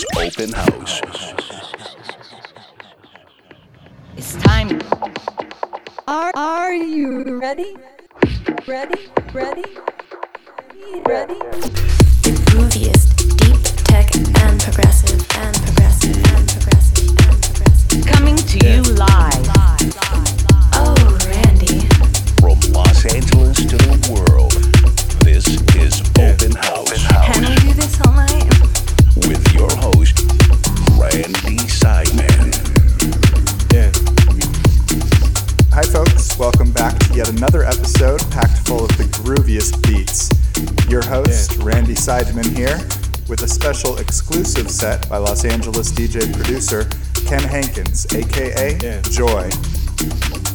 is Open House. It's time. Are, are you ready? Ready? Ready? Ready? The grooviest, deep tech and progressive and progressive and progressive and progressive. Coming to you live. Oh, another episode packed full of the grooviest beats. Your host, Randy Seidman, here with a special exclusive set by Los Angeles DJ producer Ken Hankins, aka Yeah. Joy.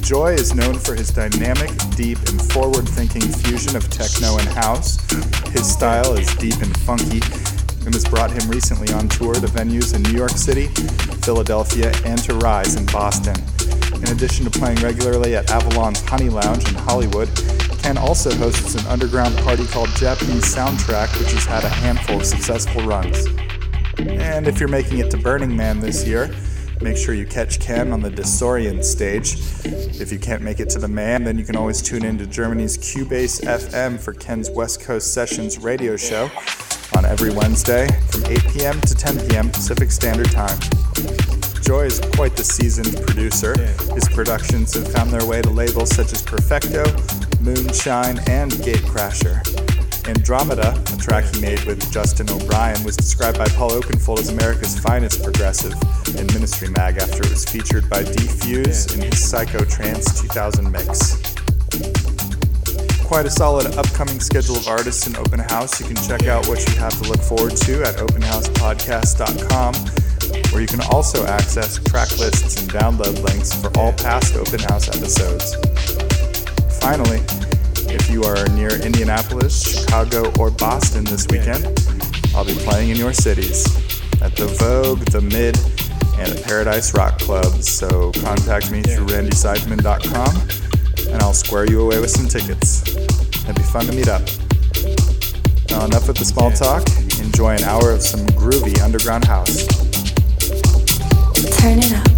Joy is known for his dynamic, deep, and forward thinking fusion of techno and house. His style is deep and funky and has brought him recently on tour to venues in New York City, Philadelphia, and to Rise in Boston. In addition to playing regularly at Avalon's Honey Lounge in Hollywood, Ken also hosts an underground party called Japanese Soundtrack, which has had a handful of successful runs. And if you're making it to Burning Man this year, make sure you catch Ken on the Disorient stage. If you can't make it to the Man, then you can always tune in to Germany's CueBase FM for Ken's West Coast Sessions radio show on every Wednesday from 8 p.m. to 10 p.m. Pacific Standard Time. Joy is quite the seasoned producer. His productions have found their way to labels such as Perfecto, Moonshine, and Gatecrasher. Andromeda, a track he made with Justin O'Brien, was described by Paul Oakenfold as America's finest progressive in Ministry Mag after it was featured by D-Fuse in his Psychotrance 2000 mix. Quite a solid upcoming schedule of artists in Open House. You can check out what you have to look forward to at openhousepodcast.com, where you can also access track lists and download links for all past Open House episodes. Finally, if you are near Indianapolis, Chicago, or Boston this weekend, I'll be playing in your cities at the Vogue, the Mid, and at Paradise Rock Clubs. So contact me through randyseidman.com and I'll square you away with some tickets. It'd be fun to meet up. Now, enough with the small talk. Enjoy an hour of some groovy underground house. Turn it up.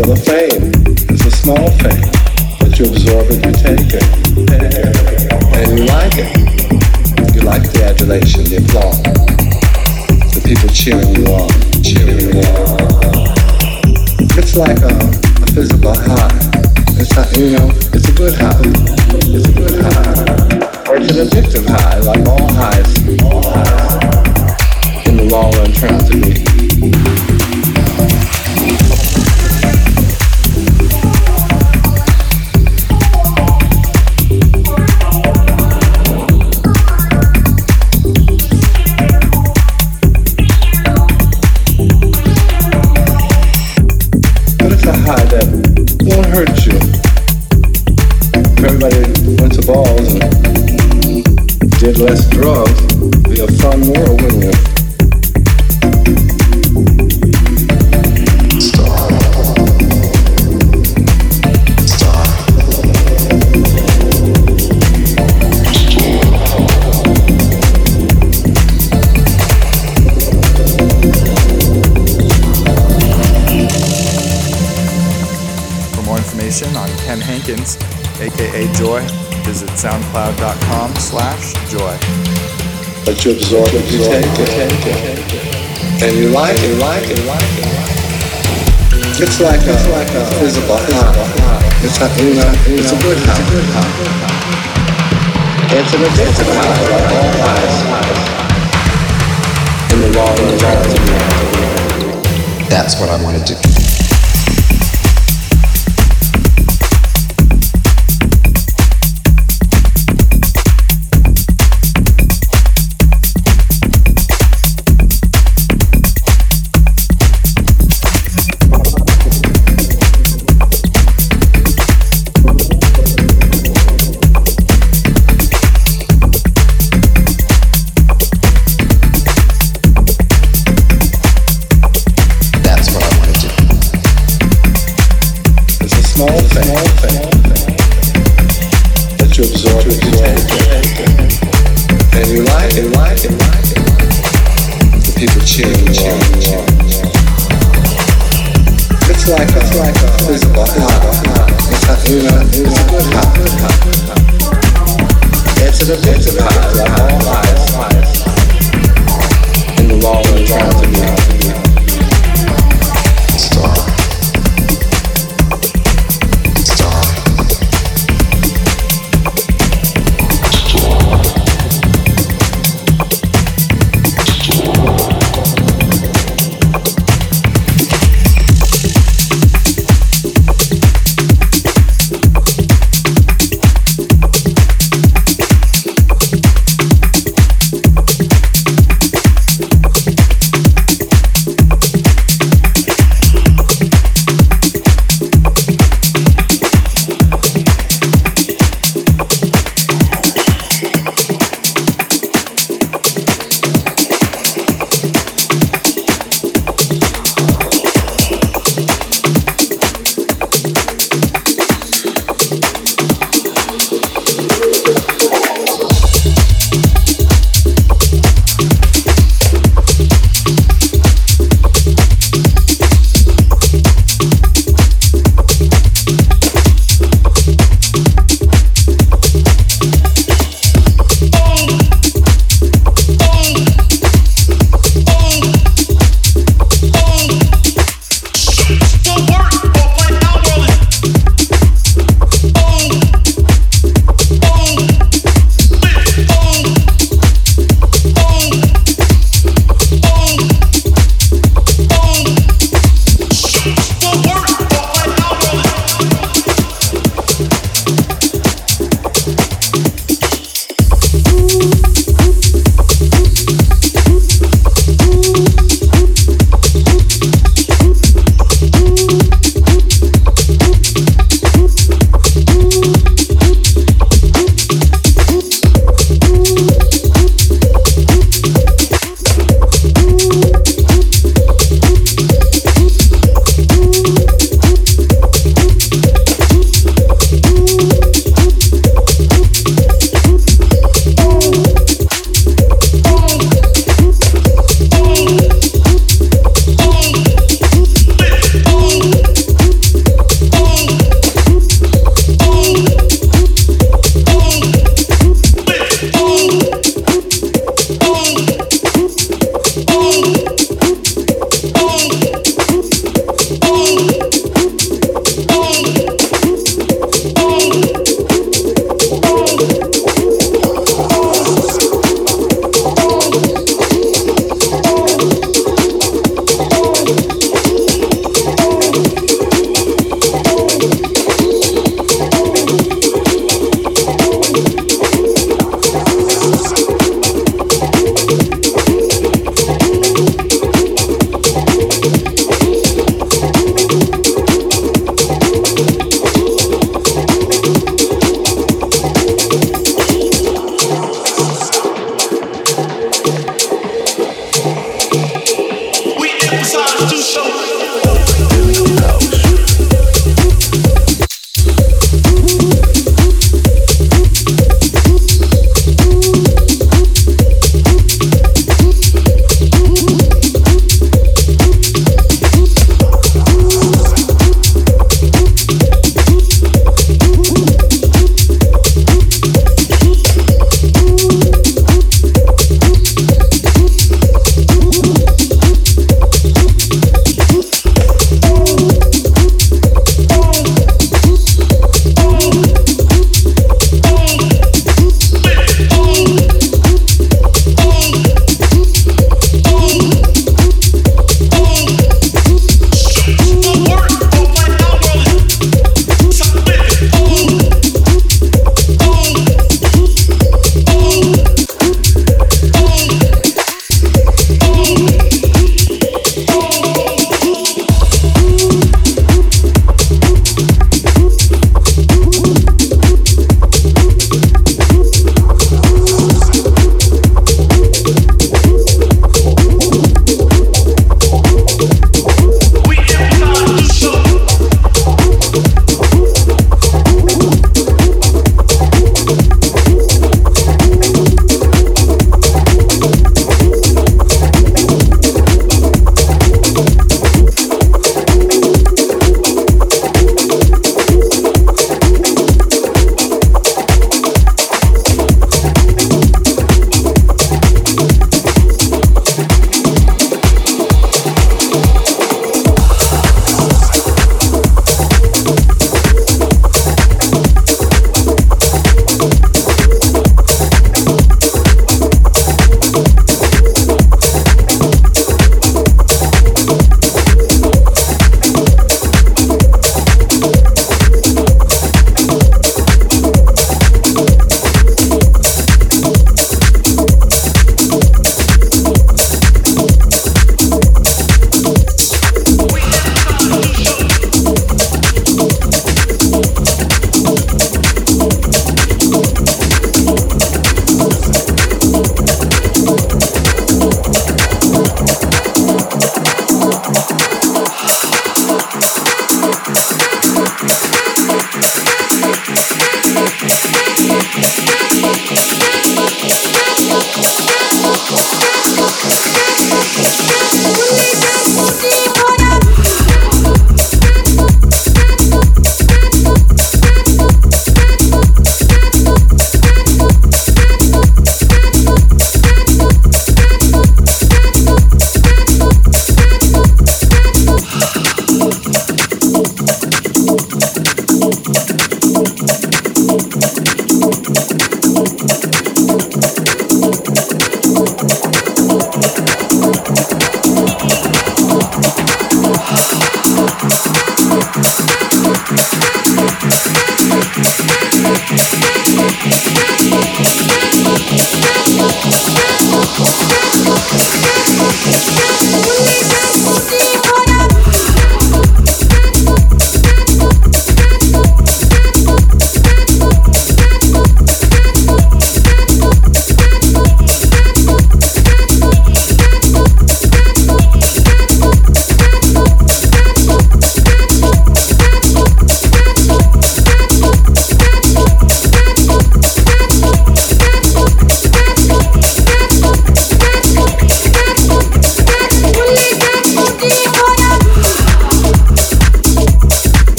Still a fame. It's a small fame, but you absorb it, you take it, and you like it. You like the adulation, the applause, the people cheering you on, cheering you on. It's like a, a physical high. It's not, you know, it's a good high. It's a good high. Or it's an addictive high, like all highs. All highs. In the long run, turn out to be. soundcloud.com slash joy. But you absorb it, you take it, and you like it, like it, like it. It's like a, like a physical high. It's a, you know, it's a good high. It's an addictive high, like all highs. In the long run, That's what I want to do.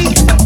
me.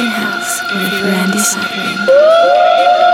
Happy House with Randy Sutton.